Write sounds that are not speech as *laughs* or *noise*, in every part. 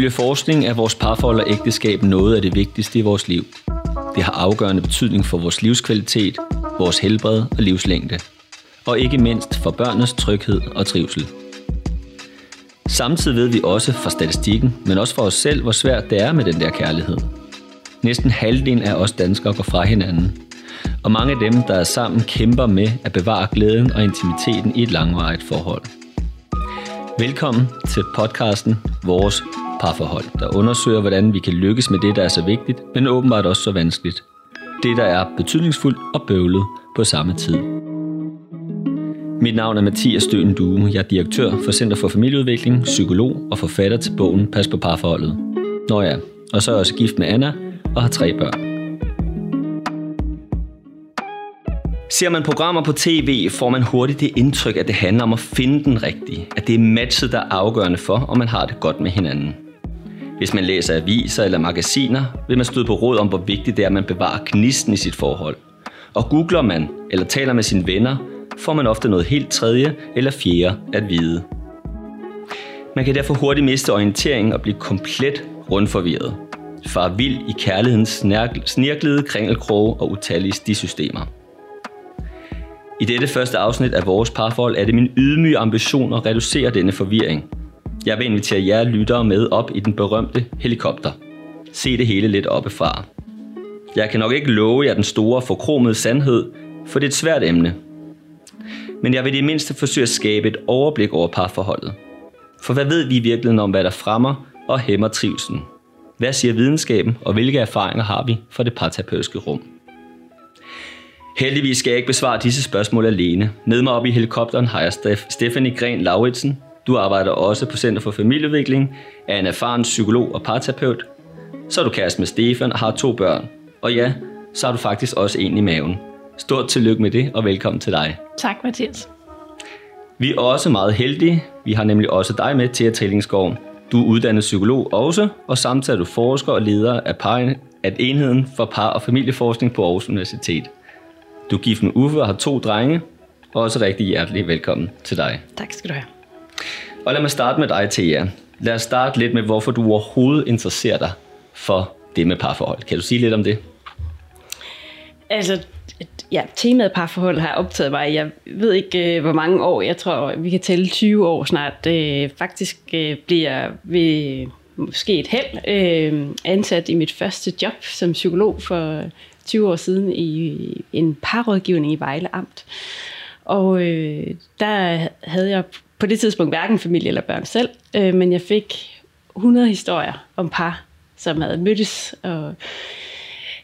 Ifølge forskning er vores parforhold og ægteskab noget af det vigtigste i vores liv. Det har afgørende betydning for vores livskvalitet, vores helbred og livslængde. Og ikke mindst for børnenes tryghed og trivsel. Samtidig ved vi også fra statistikken, men også for os selv, hvor svært det er med den der kærlighed. Næsten halvdelen af os danskere går fra hinanden. Og mange af dem, der er sammen, kæmper med at bevare glæden og intimiteten i et langvarigt forhold. Velkommen til podcasten Vores Parforhold, der undersøger, hvordan vi kan lykkes med det, der er så vigtigt, men åbenbart også så vanskeligt. Det, der er betydningsfuldt og bøvlet på samme tid. Mit navn er Mathias Støen Due. Jeg er direktør for Center for Familieudvikling, psykolog og forfatter til bogen Pas på parforholdet. Nå ja, og så er jeg også gift med Anna og har tre børn. Ser man programmer på tv, får man hurtigt det indtryk, at det handler om at finde den rigtige. At det er matchet, der er afgørende for, om man har det godt med hinanden. Hvis man læser aviser eller magasiner, vil man støde på råd om, hvor vigtigt det er, at man bevarer gnisten i sit forhold. Og googler man eller taler med sine venner, får man ofte noget helt tredje eller fjerde at vide. Man kan derfor hurtigt miste orienteringen og blive komplet rundforvirret. Far vild i kærlighedens snirklede kringelkroge og utallige stisystemer. I dette første afsnit af vores parforhold er det min ydmyge ambition at reducere denne forvirring. Jeg vil invitere jer lyttere med op i den berømte helikopter. Se det hele lidt oppefra. Jeg kan nok ikke love jer den store forkromede sandhed, for det er et svært emne. Men jeg vil i det mindste forsøge at skabe et overblik over parforholdet. For hvad ved vi i virkeligheden om, hvad der fremmer og hæmmer trivselen? Hvad siger videnskaben, og hvilke erfaringer har vi fra det parterapeutiske rum? Heldigvis skal jeg ikke besvare disse spørgsmål alene. Med mig op i helikopteren har jeg Stephanie Gren Lauritsen. Du arbejder også på Center for Familieudvikling, er en erfaren psykolog og parterapeut. Så er du kæreste med Stefan og har to børn. Og ja, så har du faktisk også en i maven. Stort tillykke med det, og velkommen til dig. Tak, Mathias. Vi er også meget heldige. Vi har nemlig også dig med til at Trillingsgaard. Du er uddannet psykolog også, og samtidig er du forsker og leder af, par, af enheden for par- og familieforskning på Aarhus Universitet. Du er gift med Uffe og har to drenge. Også rigtig hjertelig velkommen til dig. Tak skal du have. Og lad mig starte med dig, Thea. Lad os starte lidt med, hvorfor du overhovedet interesserer dig for det med parforhold. Kan du sige lidt om det? Altså, ja, temaet parforhold har optaget mig. Jeg ved ikke, øh, hvor mange år. Jeg tror, vi kan tælle 20 år snart. Øh, faktisk øh, bliver jeg ved måske et held ansat i mit første job som psykolog for 20 år siden i en parrådgivning i Vejle Amt. Og øh, der havde jeg på det tidspunkt hverken familie eller børn selv, øh, men jeg fik 100 historier om par, som havde mødtes og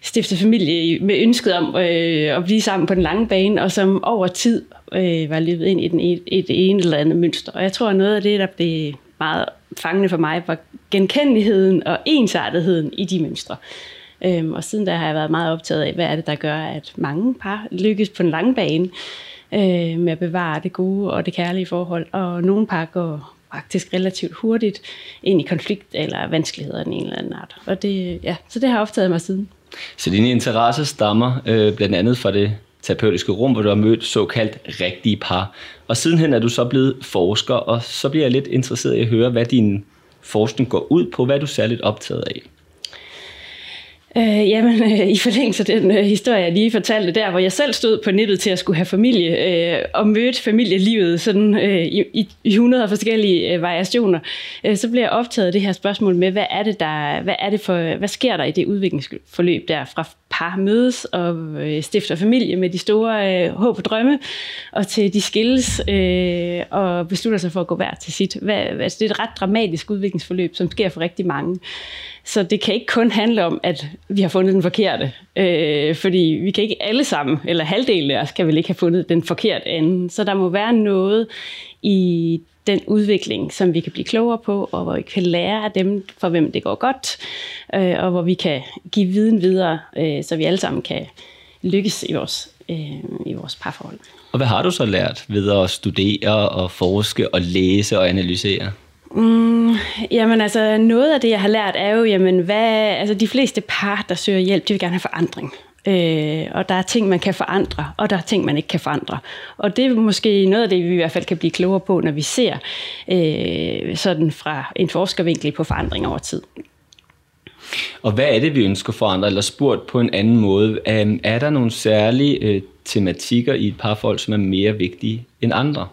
stiftet familie med ønsket om øh, at blive sammen på den lange bane, og som over tid øh, var løbet ind i den e- et, et ene eller andet mønster. Og jeg tror, at noget af det, der blev meget fangende for mig, var genkendeligheden og ensartetheden i de mønstre. Øhm, og siden da har jeg været meget optaget af, hvad er det, der gør, at mange par lykkes på den lange bane øh, med at bevare det gode og det kærlige forhold. Og nogle par går faktisk relativt hurtigt ind i konflikt eller vanskeligheder af en eller anden art. Og det, ja, så det har optaget mig siden. Så dine interesser stammer øh, blandt andet fra det terapeutiske rum, hvor du har mødt såkaldt rigtige par. Og sidenhen er du så blevet forsker, og så bliver jeg lidt interesseret i at høre, hvad din forskning går ud på, hvad er du særligt optaget af? Øh, jamen, øh, i forlængelse af den øh, historie, jeg lige fortalte der, hvor jeg selv stod på nettet til at skulle have familie, øh, og mødte familielivet sådan, øh, i, i 100 forskellige øh, variationer, øh, så blev jeg optaget af det her spørgsmål med, hvad er det, der, hvad er det for, hvad sker der i det udviklingsforløb der, fra par mødes og øh, stifter familie med de store øh, håb og drømme, og til de skilles øh, og beslutter sig for at gå hver til sit. Hvad, altså, det er et ret dramatisk udviklingsforløb, som sker for rigtig mange. Så det kan ikke kun handle om, at vi har fundet den forkerte. Øh, fordi vi kan ikke alle sammen, eller halvdelen af os, kan vel ikke have fundet den forkerte anden. Så der må være noget i den udvikling, som vi kan blive klogere på, og hvor vi kan lære af dem, for hvem det går godt, øh, og hvor vi kan give viden videre, øh, så vi alle sammen kan lykkes i vores, øh, i vores parforhold. Og hvad har du så lært ved at studere og forske og læse og analysere? Mm, jamen altså, noget af det, jeg har lært, er jo, jamen, hvad, altså de fleste par, der søger hjælp, de vil gerne have forandring. Øh, og der er ting, man kan forandre, og der er ting, man ikke kan forandre. Og det er måske noget af det, vi i hvert fald kan blive klogere på, når vi ser øh, sådan fra en forskervinkel på forandring over tid. Og hvad er det, vi ønsker at forandre, eller spurgt på en anden måde? Øhm, er der nogle særlige øh, tematikker i et parforhold, som er mere vigtige end andre?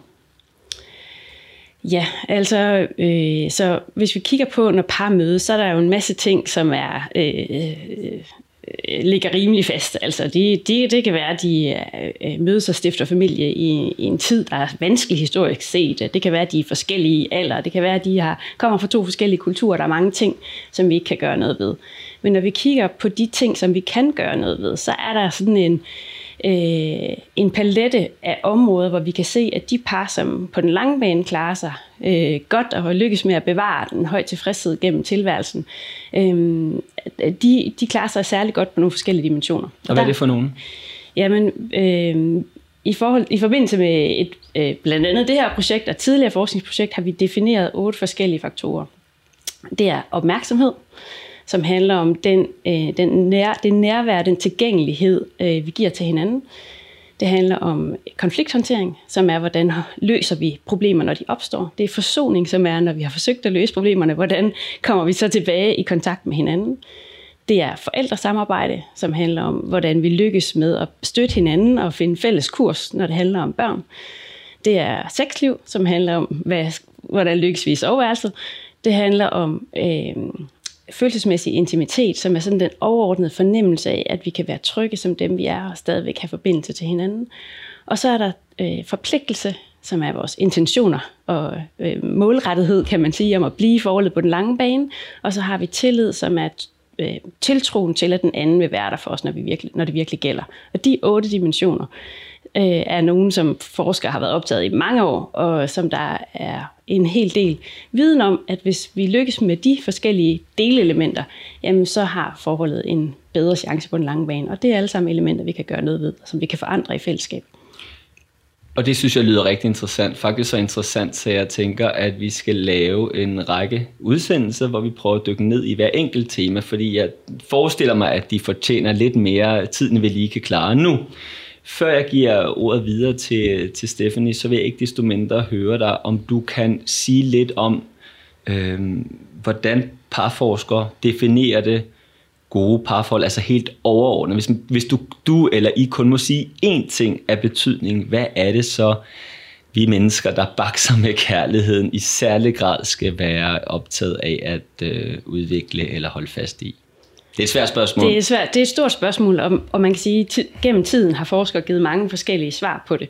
Ja, altså, øh, så hvis vi kigger på, når par mødes, så er der jo en masse ting, som er øh, øh, øh ligger rimelig fast. Altså, de, de, det kan være, at de øh, øh, mødes og stifter familie i, i en tid, der er vanskelig historisk set. Det kan være, at de er forskellige alder. Det kan være, at de har, kommer fra to forskellige kulturer. Der er mange ting, som vi ikke kan gøre noget ved. Men når vi kigger på de ting, som vi kan gøre noget ved, så er der sådan en, øh, en palette af områder, hvor vi kan se, at de par, som på den lange bane klarer sig øh, godt og har lykkes med at bevare den høj tilfredshed gennem tilværelsen, øh, de, de klarer sig særlig godt på nogle forskellige dimensioner. Og hvad er det for nogen? Jamen, øh, i, forhold, i forbindelse med et, øh, blandt andet det her projekt og tidligere forskningsprojekt, har vi defineret otte forskellige faktorer. Det er opmærksomhed, som handler om den, øh, den nær, det nærvær, den tilgængelighed, øh, vi giver til hinanden. Det handler om konflikthåndtering, som er, hvordan løser vi problemer, når de opstår. Det er forsoning, som er, når vi har forsøgt at løse problemerne, hvordan kommer vi så tilbage i kontakt med hinanden. Det er forældresamarbejde, som handler om, hvordan vi lykkes med at støtte hinanden og finde fælles kurs, når det handler om børn. Det er sexliv, som handler om, hvad, hvordan lykkes vi i soveværelset. Det handler om øh, følelsesmæssig intimitet, som er sådan den overordnede fornemmelse af, at vi kan være trygge som dem, vi er, og stadigvæk have forbindelse til hinanden. Og så er der øh, forpligtelse, som er vores intentioner og øh, målrettighed, kan man sige, om at blive forholdet på den lange bane. Og så har vi tillid, som er øh, tiltroen til, at den anden vil være der for os, når, vi virkelig, når det virkelig gælder. Og de otte dimensioner øh, Øh, er nogen, som forskere har været optaget i mange år, og som der er en hel del viden om, at hvis vi lykkes med de forskellige delelementer, jamen så har forholdet en bedre chance på den lange bane. Og det er alle sammen elementer, vi kan gøre noget ved, som vi kan forandre i fællesskab. Og det synes jeg lyder rigtig interessant. Faktisk så interessant, så jeg tænker, at vi skal lave en række udsendelser, hvor vi prøver at dykke ned i hver enkelt tema, fordi jeg forestiller mig, at de fortjener lidt mere tid, end vi lige kan klare nu. Før jeg giver ordet videre til, til Stephanie, så vil jeg ikke desto mindre høre dig, om du kan sige lidt om, øh, hvordan parforskere definerer det gode parforhold, altså helt overordnet. Hvis, hvis du, du eller I kun må sige én ting af betydning, hvad er det så, vi mennesker, der bakser med kærligheden, i særlig grad skal være optaget af at øh, udvikle eller holde fast i? Det er et svært spørgsmål. Det er, svært. det er et stort spørgsmål, og, og man kan sige, at gennem tiden har forskere givet mange forskellige svar på det.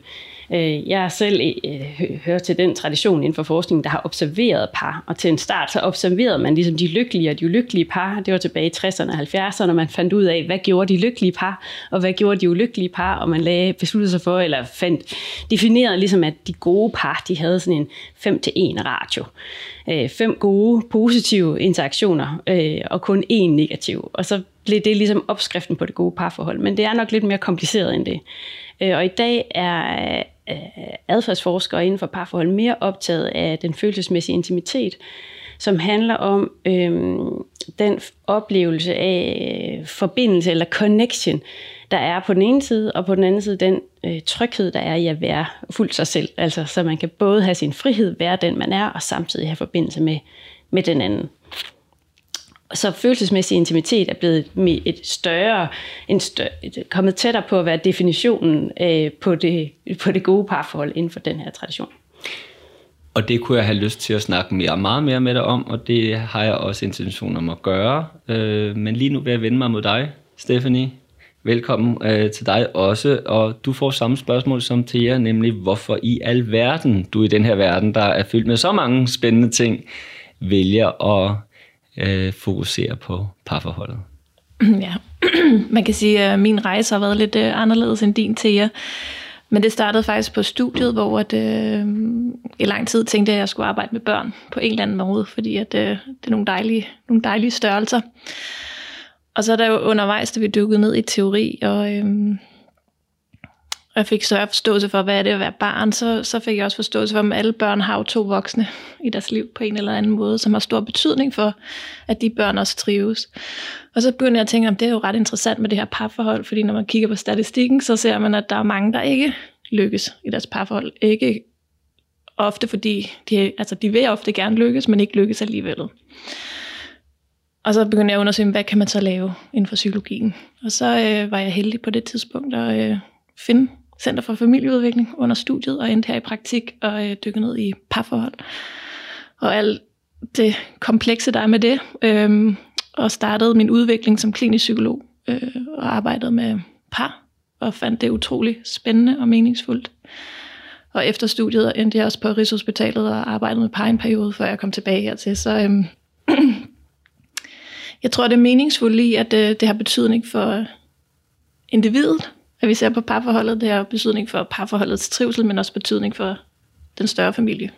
Øh, jeg selv øh, hører til den tradition inden for forskningen, der har observeret par, og til en start så observerede man ligesom de lykkelige og de ulykkelige par. Det var tilbage i 60'erne og 70'erne, man fandt ud af, hvad gjorde de lykkelige par, og hvad gjorde de ulykkelige par, og man lagde, besluttede sig for, eller fandt, definerede ligesom, at de gode par, de havde sådan en 5 til 1 ratio. Øh, fem gode, positive interaktioner, øh, og kun én negativ. Og så blev det ligesom opskriften på det gode parforhold. Men det er nok lidt mere kompliceret end det. Og i dag er adfærdsforskere inden for parforhold mere optaget af den følelsesmæssige intimitet, som handler om øh, den oplevelse af forbindelse eller connection, der er på den ene side, og på den anden side den øh, tryghed, der er i at være fuldt sig selv. Altså, så man kan både have sin frihed, være den man er, og samtidig have forbindelse med, med den anden så følelsesmæssig intimitet er blevet et større, en større, kommet tættere på at være definitionen øh, på, det, på det gode parforhold inden for den her tradition. Og det kunne jeg have lyst til at snakke mere, meget mere med dig om, og det har jeg også intention om at gøre. Øh, men lige nu vil jeg vende mig mod dig, Stephanie. Velkommen øh, til dig også, og du får samme spørgsmål som til jer, nemlig hvorfor i al verden du i den her verden, der er fyldt med så mange spændende ting, vælger at øh, fokusere på parforholdet. *clears throat* Ja, *clears throat* man kan sige, at min rejse har været lidt øh, anderledes end din til jer. Men det startede faktisk på studiet, hvor at, øh, i lang tid tænkte jeg, at jeg skulle arbejde med børn på en eller anden måde, fordi at, øh, det er nogle dejlige, nogle dejlige størrelser. Og så er der jo undervejs, da vi dykkede ned i teori, og, øh, og jeg fik større forståelse for, hvad er det at være barn, så, så fik jeg også forståelse for, at alle børn har jo to voksne i deres liv på en eller anden måde, som har stor betydning for, at de børn også trives. Og så begyndte jeg at tænke, at det er jo ret interessant med det her parforhold, fordi når man kigger på statistikken, så ser man, at der er mange, der ikke lykkes i deres parforhold. Ikke ofte, fordi de, altså de vil ofte gerne lykkes, men ikke lykkes alligevel. Og så begyndte jeg at undersøge, hvad kan man så lave inden for psykologien. Og så øh, var jeg heldig på det tidspunkt at øh, finde Center for Familieudvikling under studiet, og endte her i praktik og øh, dykkede ned i parforhold. Og alt det komplekse, der er med det. Øh, og startede min udvikling som klinisk psykolog øh, og arbejdede med par, og fandt det utrolig spændende og meningsfuldt. Og efter studiet endte jeg også på Rigshospitalet og arbejdede med par en periode, før jeg kom tilbage hertil. Så øhm, *clears throat* jeg tror, det er meningsfuldt i, at øh, det har betydning for øh, individet, at vi ser på parforholdet. Det har betydning for parforholdets trivsel, men også betydning for den større familie.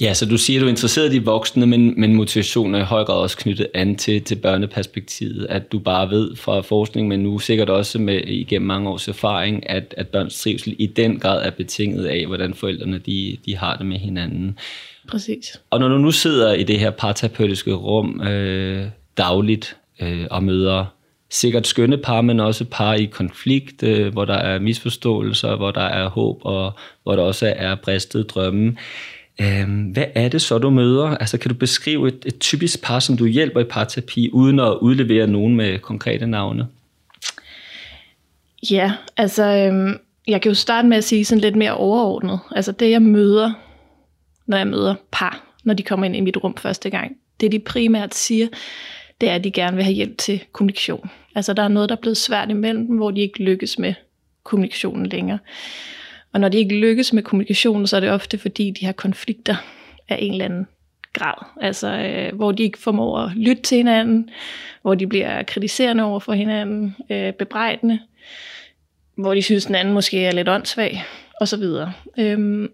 Ja, så du siger, at du er interesseret i de voksne, men, men motivationen er i høj grad også knyttet an til, til børneperspektivet. At du bare ved fra forskning, men nu sikkert også med igennem mange års erfaring, at, at børns trivsel i den grad er betinget af, hvordan forældrene de, de har det med hinanden. Præcis. Og når du nu sidder i det her parterapeutiske rum øh, dagligt øh, og møder sikkert skønne par, men også par i konflikt, øh, hvor der er misforståelser, hvor der er håb og hvor der også er bristede drømme. Øh, hvad er det så, du møder? Altså, kan du beskrive et, et typisk par, som du hjælper i parterapi, uden at udlevere nogen med konkrete navne? Ja, altså, øh, jeg kan jo starte med at sige sådan lidt mere overordnet. Altså, det jeg møder, når jeg møder par, når de kommer ind i mit rum første gang, det de primært siger, det er, at de gerne vil have hjælp til kommunikation. Altså, der er noget, der er blevet svært imellem dem, hvor de ikke lykkes med kommunikationen længere. Og når de ikke lykkes med kommunikationen, så er det ofte fordi, de har konflikter af en eller anden grad. Altså, øh, hvor de ikke formår at lytte til hinanden, hvor de bliver kritiserende over for hinanden, øh, bebrejdende, hvor de synes, den anden måske er lidt åndssvag, og så videre. Øhm,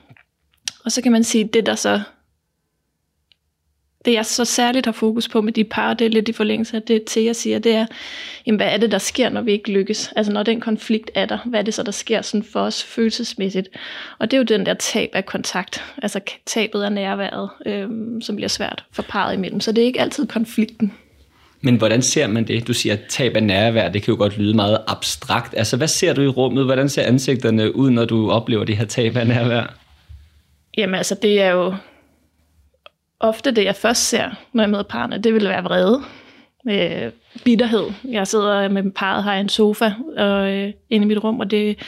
*clears throat* og så kan man sige, det der så det jeg så særligt har fokus på med de par, det er lidt i forlængelse af det til, jeg siger, det er, jamen, hvad er det, der sker, når vi ikke lykkes? Altså når den konflikt er der, hvad er det så, der sker sådan for os følelsesmæssigt? Og det er jo den der tab af kontakt, altså tabet af nærværet, øhm, som bliver svært for parret imellem. Så det er ikke altid konflikten. Men hvordan ser man det? Du siger, at tab af nærvær, det kan jo godt lyde meget abstrakt. Altså, hvad ser du i rummet? Hvordan ser ansigterne ud, når du oplever det her tab af nærvær? Jamen altså, det er jo ofte det, jeg først ser, når jeg møder parne, det vil være vrede. Øh, bitterhed. Jeg sidder med parret her i en sofa og, øh, inde i mit rum, og det,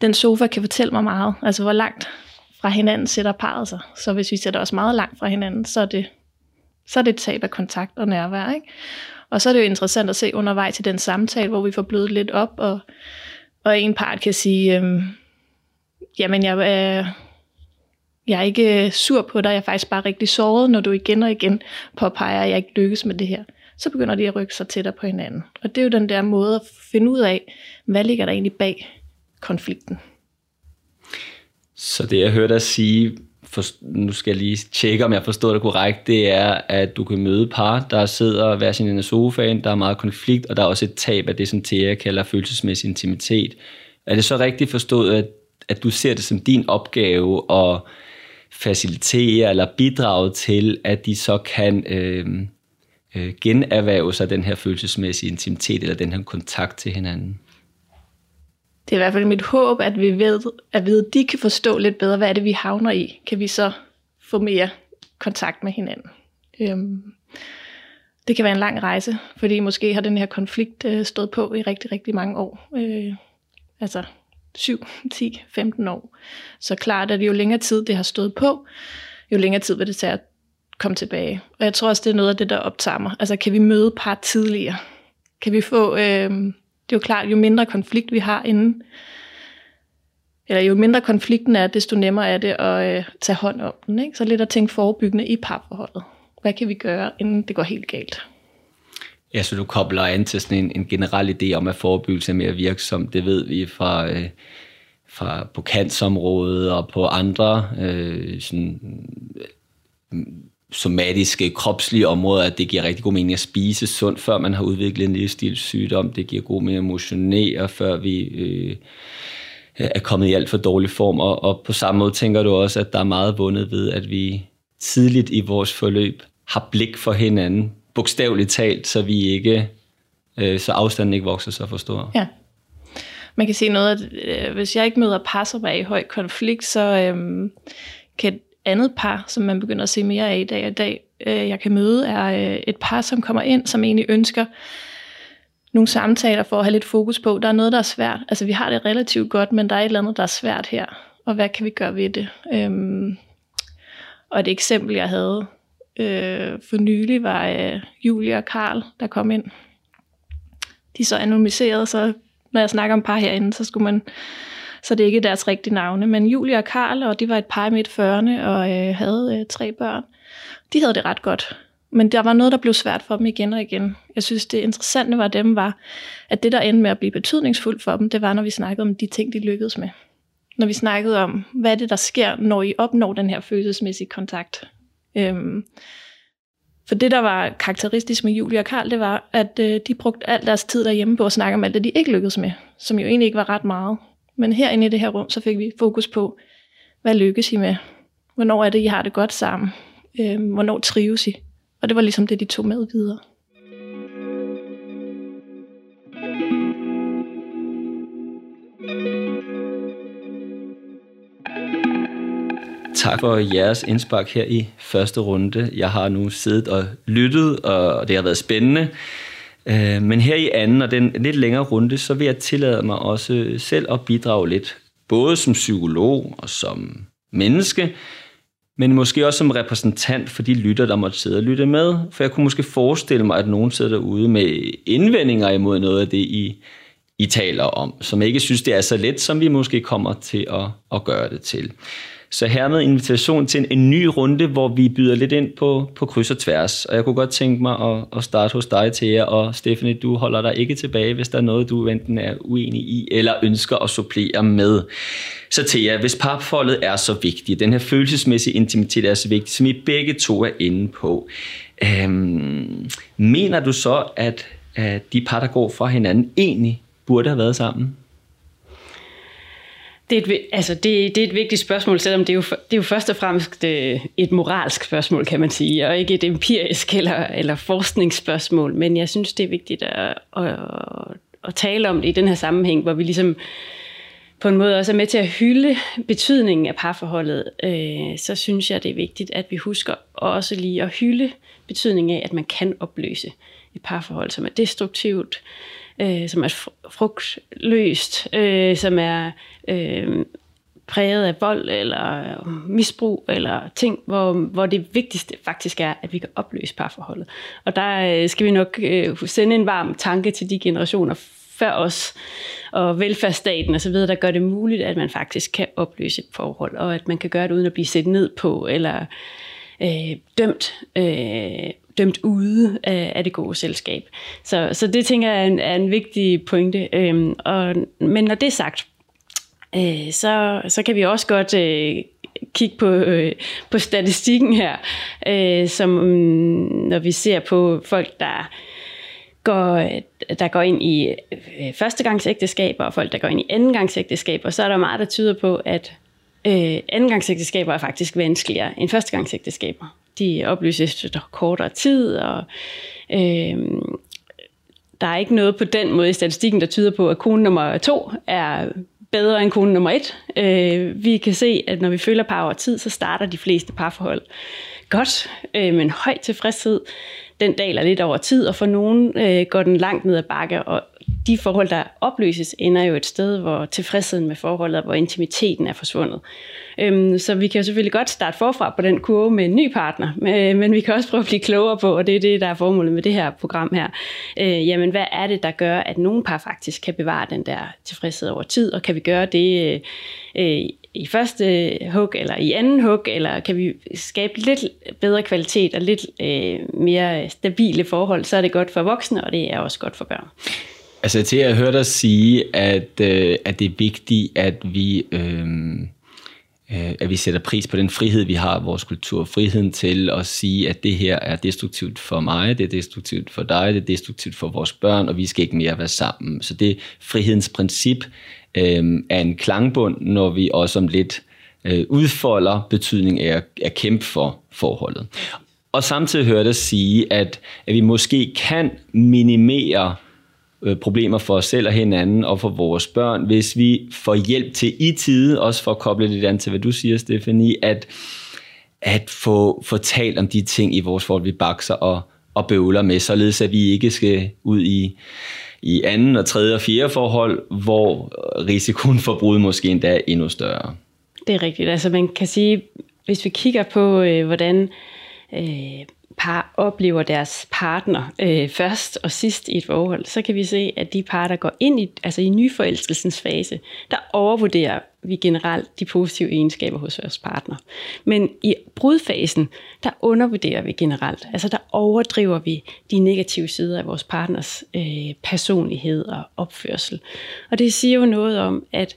den sofa kan fortælle mig meget. Altså, hvor langt fra hinanden sætter parret sig. Så hvis vi sætter os meget langt fra hinanden, så er det, så er det et tab af kontakt og nærvær. Ikke? Og så er det jo interessant at se undervejs til den samtale, hvor vi får blødt lidt op, og, og en part kan sige, øh, jamen jeg, øh, jeg er ikke øh, sur på dig, jeg er faktisk bare rigtig såret, når du igen og igen påpeger, at jeg ikke lykkes med det her. Så begynder de at rykke sig tættere på hinanden. Og det er jo den der måde at finde ud af, hvad ligger der egentlig bag konflikten. Så det jeg hørte dig sige, for, nu skal jeg lige tjekke, om jeg forstår det korrekt, det er, at du kan møde par, der sidder hver sin ende af sofaen, der er meget konflikt, og der er også et tab af det, som Thea kalder følelsesmæssig intimitet. Er det så rigtigt forstået, at, at du ser det som din opgave at facilitere eller bidrage til, at de så kan øh, øh, generhverve sig den her følelsesmæssige intimitet eller den her kontakt til hinanden. Det er i hvert fald mit håb, at vi ved, at ved, de kan forstå lidt bedre, hvad er det, vi havner i. Kan vi så få mere kontakt med hinanden. Øhm, det kan være en lang rejse, fordi måske har den her konflikt øh, stået på i rigtig, rigtig mange år. Øh, altså 7, 10, 15 år. Så klart, at jo længere tid det har stået på, jo længere tid vil det tage at komme tilbage. Og jeg tror også, det er noget af det, der optager mig. Altså, kan vi møde par tidligere? Kan vi få... Øh, det er jo klart, jo mindre konflikt vi har inden, eller jo mindre konflikten er, desto nemmere er det at øh, tage hånd om den. Ikke? Så lidt at tænke forebyggende i parforholdet. Hvad kan vi gøre, inden det går helt galt? Ja, så du kobler an til sådan en, en generel idé om, at forebyggelse er mere virksom. Det ved vi fra, øh, fra på kantsområdet og på andre øh, sådan, øh, somatiske, kropslige områder, at det giver rigtig god mening at spise sundt, før man har udviklet en livsstilssygdom. Det giver god mening at motionere, før vi øh, er kommet i alt for dårlig form. Og, og på samme måde tænker du også, at der er meget vundet ved, at vi tidligt i vores forløb har blik for hinanden, bogstaveligt talt, så vi ikke, øh, så afstanden ikke vokser så for stor. Ja. Man kan sige noget, at øh, hvis jeg ikke møder par, som er i høj konflikt, så øh, kan et andet par, som man begynder at se mere af i dag og dag, øh, jeg kan møde, er øh, et par, som kommer ind, som egentlig ønsker nogle samtaler for at have lidt fokus på. Der er noget, der er svært. Altså, vi har det relativt godt, men der er et eller andet, der er svært her. Og hvad kan vi gøre ved det? Øhm, og et eksempel, jeg havde øh, for nylig, var øh, Julia og Karl, der kom ind. De så anonymiseret, så når jeg snakker om par herinde, så skulle man så det er ikke deres rigtige navne. Men Julia og Karl, og de var et par i midt 40'erne og øh, havde øh, tre børn. De havde det ret godt. Men der var noget, der blev svært for dem igen og igen. Jeg synes, det interessante var dem var, at det, der endte med at blive betydningsfuldt for dem, det var, når vi snakkede om de ting, de lykkedes med. Når vi snakkede om, hvad er det, der sker, når I opnår den her følelsesmæssige kontakt. Øhm, for det, der var karakteristisk med Julia og Karl, det var, at øh, de brugte al deres tid derhjemme på at snakke om alt det, de ikke lykkedes med, som jo egentlig ikke var ret meget. Men herinde i det her rum, så fik vi fokus på, hvad lykkes I med? Hvornår er det, I har det godt sammen? Øh, hvornår trives I? Og det var ligesom det, de tog med videre. Tak for jeres indspark her i første runde. Jeg har nu siddet og lyttet, og det har været spændende. Øh, men her i anden og den lidt længere runde, så vil jeg tillade mig også selv at bidrage lidt, både som psykolog og som menneske, men måske også som repræsentant for de lytter, der måtte sidde og lytte med. For jeg kunne måske forestille mig, at nogen sidder derude med indvendinger imod noget af det, I, I taler om, som ikke synes, det er så let, som vi måske kommer til at, at gøre det til. Så hermed invitation til en, en ny runde, hvor vi byder lidt ind på, på kryds og tværs. Og jeg kunne godt tænke mig at, at starte hos dig, Thea. Og Stephanie, du holder dig ikke tilbage, hvis der er noget, du enten er uenig i, eller ønsker at supplere med. Så Thea, hvis parforholdet er så vigtigt, den her følelsesmæssige intimitet er så vigtig, som I begge to er inde på, øhm, mener du så, at, at de par, der går fra hinanden, egentlig burde have været sammen? Det er, et, altså det, det er et vigtigt spørgsmål, selvom det er jo, det er jo først og fremmest øh, et moralsk spørgsmål, kan man sige, og ikke et empirisk eller, eller forskningsspørgsmål. Men jeg synes, det er vigtigt at, at, at tale om det i den her sammenhæng, hvor vi ligesom på en måde også er med til at hylde betydningen af parforholdet, øh, så synes jeg, det er vigtigt, at vi husker også lige at hylde betydningen af, at man kan opløse et parforhold, som er destruktivt, øh, øh, som er frugtløst, øh, som er øh, præget af vold eller misbrug eller ting, hvor, hvor det vigtigste faktisk er, at vi kan opløse parforholdet. Og der øh, skal vi nok øh, sende en varm tanke til de generationer før os, og velfærdsstaten osv., der gør det muligt, at man faktisk kan opløse et forhold, og at man kan gøre det uden at blive set ned på, eller øh, dømt øh, dømt ude af, af det gode selskab. Så, så det tænker jeg er en, er en vigtig pointe. Øhm, og, men når det er sagt, øh, så, så kan vi også godt øh, kigge på, øh, på statistikken her, øh, som mm, når vi ser på folk, der går, der går ind i øh, førstegangsægteskaber, og folk, der går ind i andengangsægteskaber, så er der meget, der tyder på, at øh, andengangsægteskaber er faktisk vanskeligere end førstegangsægteskaber de opløses efter kortere tid, og øh, der er ikke noget på den måde i statistikken, der tyder på, at kone nummer to er bedre end kone nummer et. Øh, vi kan se, at når vi følger par over tid, så starter de fleste parforhold godt, øh, men høj tilfredshed. Den daler lidt over tid, og for nogen øh, går den langt ned ad bakke, og de forhold, der opløses, ender jo et sted, hvor tilfredsheden med forholdet, hvor intimiteten er forsvundet. Øhm, så vi kan jo selvfølgelig godt starte forfra på den kurve med en ny partner, men vi kan også prøve at blive klogere på, og det er det, der er formålet med det her program her. Øh, jamen, hvad er det, der gør, at nogle par faktisk kan bevare den der tilfredshed over tid, og kan vi gøre det øh, øh i første hug eller i anden hug, eller kan vi skabe lidt bedre kvalitet og lidt øh, mere stabile forhold, så er det godt for voksne, og det er også godt for børn. Altså til at høre dig sige, at, øh, at det er vigtigt, at vi øh, øh, at vi sætter pris på den frihed, vi har i vores kultur. Friheden til at sige, at det her er destruktivt for mig, det er destruktivt for dig, det er destruktivt for vores børn, og vi skal ikke mere være sammen. Så det frihedens princip øh, er en klangbund, når vi også om lidt øh, udfolder betydning af at, at kæmpe for forholdet. Og samtidig hører det sige, at, at vi måske kan minimere øh, problemer for os selv og hinanden og for vores børn, hvis vi får hjælp til i tide, også for at koble lidt an til, hvad du siger, Stefanie, at, at få, få talt om de ting i vores forhold, vi bakser og, og bøvler med, således at vi ikke skal ud i, i anden og tredje og fjerde forhold, hvor risikoen for brud måske endda er endnu større. Det er rigtigt. Altså man kan sige, hvis vi kigger på, øh, hvordan øh, par oplever deres partner øh, først og sidst i et forhold, så kan vi se, at de par, der går ind i, altså i nyforelskelsens fase, der overvurderer vi generelt de positive egenskaber hos vores partner. Men i brudfasen, der undervurderer vi generelt, altså der overdriver vi de negative sider af vores partners øh, personlighed og opførsel. Og det siger jo noget om, at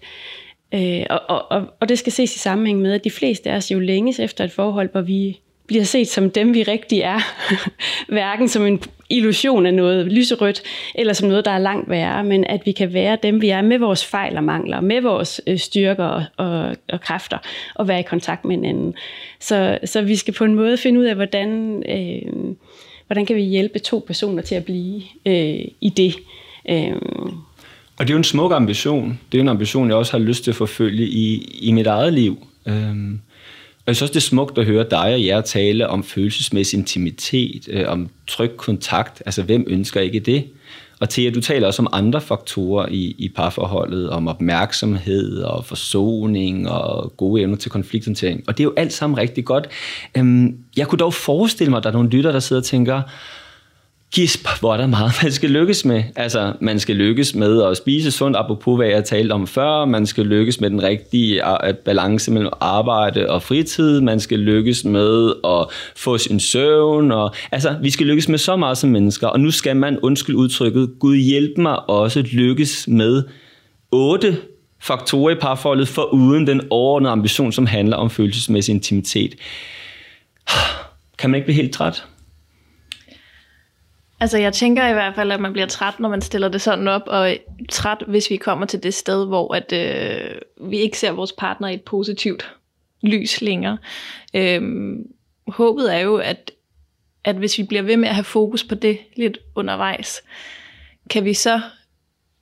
Øh, og, og, og det skal ses i sammenhæng med, at de fleste af os jo længes efter et forhold, hvor vi bliver set som dem, vi rigtig er. *laughs* Hverken som en illusion af noget lyserødt, eller som noget, der er langt værre, men at vi kan være dem, vi er med vores fejl og mangler, med vores øh, styrker og, og, og kræfter, og være i kontakt med hinanden. Så, så vi skal på en måde finde ud af, hvordan, øh, hvordan kan vi hjælpe to personer til at blive øh, i det. Øh, og det er jo en smuk ambition. Det er en ambition, jeg også har lyst til at forfølge i, i mit eget liv. Øh jeg synes også, det er smukt at høre dig og jer tale om følelsesmæssig intimitet, øh, om tryg kontakt. Altså, hvem ønsker ikke det? Og til at du taler også om andre faktorer i, i parforholdet, om opmærksomhed og forsoning og gode evner til konflikthåndtering. Og det er jo alt sammen rigtig godt. Øhm, jeg kunne dog forestille mig, at der er nogle lytter, der sidder og tænker, gisp, hvor er der meget, man skal lykkes med. Altså, man skal lykkes med at spise sundt, apropos hvad jeg talte om før. Man skal lykkes med den rigtige balance mellem arbejde og fritid. Man skal lykkes med at få sin søvn. Og, altså, vi skal lykkes med så meget som mennesker. Og nu skal man, undskyld udtrykket, Gud hjælp mig også lykkes med otte faktorer i parforholdet, for uden den overordnede ambition, som handler om følelsesmæssig intimitet. Kan man ikke blive helt træt? Altså jeg tænker i hvert fald, at man bliver træt, når man stiller det sådan op, og træt, hvis vi kommer til det sted, hvor at, øh, vi ikke ser vores partner i et positivt lys længere. Øhm, håbet er jo, at, at hvis vi bliver ved med at have fokus på det lidt undervejs, kan vi så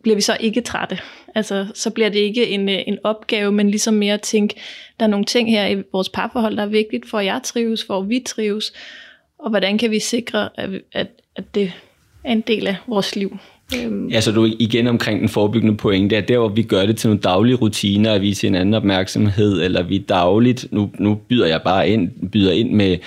bliver vi så ikke trætte. Altså, så bliver det ikke en, øh, en opgave, men ligesom mere at tænke, der er nogle ting her i vores parforhold, der er vigtigt for, at jeg trives, for at vi trives, og hvordan kan vi sikre, at, at, at det er en del af vores liv. Øhm. Ja, så du igen omkring den forebyggende pointe, at der hvor vi gør det til nogle daglige rutiner, at vise en anden opmærksomhed, eller vi dagligt, nu, nu byder jeg bare ind, byder ind med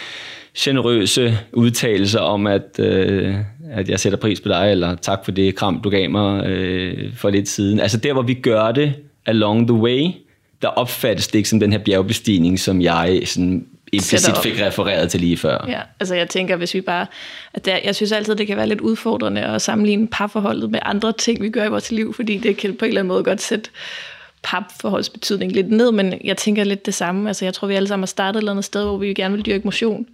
generøse udtalelser om, at, øh, at jeg sætter pris på dig, eller tak for det kram, du gav mig øh, for lidt siden. Altså der, hvor vi gør det along the way, der opfattes det ikke som den her bjergbestigning, som jeg sådan implicit fik refereret til lige før. Ja, altså jeg tænker, hvis vi bare... At der, jeg synes altid, det kan være lidt udfordrende at sammenligne parforholdet med andre ting, vi gør i vores liv, fordi det kan på en eller anden måde godt sætte parforholdsbetydning lidt ned, men jeg tænker lidt det samme. Altså jeg tror, vi alle sammen har startet et eller andet sted, hvor vi gerne vil dyrke motion.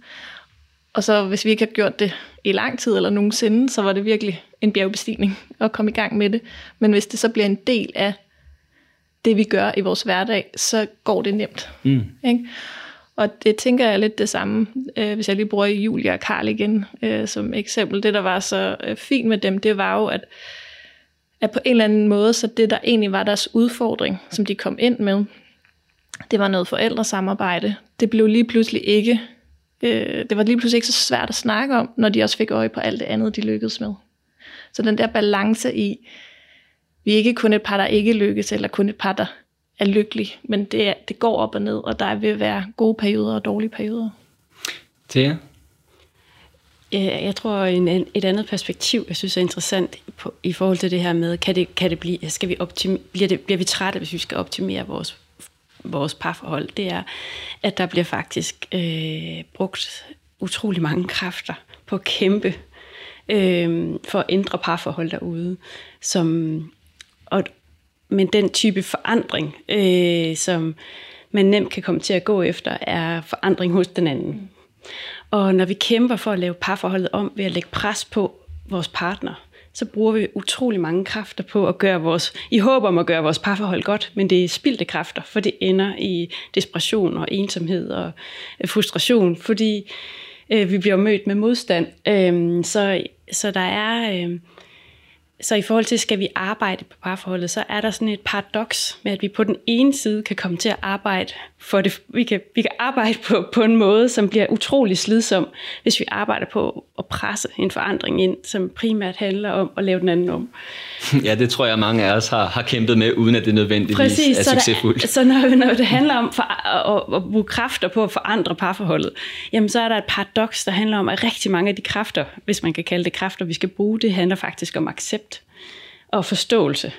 Og så hvis vi ikke har gjort det i lang tid eller nogensinde, så var det virkelig en bjergbestigning at komme i gang med det. Men hvis det så bliver en del af det, vi gør i vores hverdag, så går det nemt. Mm. Ikke? Og det tænker jeg lidt det samme, øh, hvis jeg lige bruger Julia og Karl igen øh, som eksempel. Det, der var så øh, fint med dem, det var jo, at, at på en eller anden måde, så det, der egentlig var deres udfordring, som de kom ind med, det var noget forældresamarbejde. Det blev lige pludselig ikke, øh, det var lige pludselig ikke så svært at snakke om, når de også fik øje på alt det andet, de lykkedes med. Så den der balance i, vi er ikke kun et par, der ikke lykkes, eller kun et par, der er lykkelig, men det, det går op og ned, og der vil være gode perioder og dårlige perioder. Thea? Jeg tror, en, et andet perspektiv, jeg synes er interessant på, i forhold til det her med, kan det, kan det blive, skal vi optim, bliver, det, bliver vi trætte, hvis vi skal optimere vores, vores parforhold, det er, at der bliver faktisk øh, brugt utrolig mange kræfter på at kæmpe øh, for at ændre parforhold derude. Som, og, men den type forandring, øh, som man nemt kan komme til at gå efter, er forandring hos den anden. Og når vi kæmper for at lave parforholdet om ved at lægge pres på vores partner, så bruger vi utrolig mange kræfter på at gøre vores, i håb om at gøre vores parforhold godt, men det er spildte kræfter, for det ender i desperation og ensomhed og øh, frustration, fordi øh, vi bliver mødt med modstand. Øh, så, så der er... Øh, så i forhold til, skal vi arbejde på parforholdet, så er der sådan et paradoks med, at vi på den ene side kan komme til at arbejde for det. Vi kan, vi kan arbejde på, på en måde, som bliver utrolig slidsom, hvis vi arbejder på at presse en forandring ind, som primært handler om at lave den anden om. *laughs* Ja, det tror jeg, mange af os har, har kæmpet med, uden at det nødvendigvis Præcis, er så succesfuldt. Der, så når, når det handler om for, at, at bruge kræfter på at forandre parforholdet, jamen så er der et paradoks, der handler om, at rigtig mange af de kræfter, hvis man kan kalde det kræfter, vi skal bruge, det handler faktisk om accept og forståelse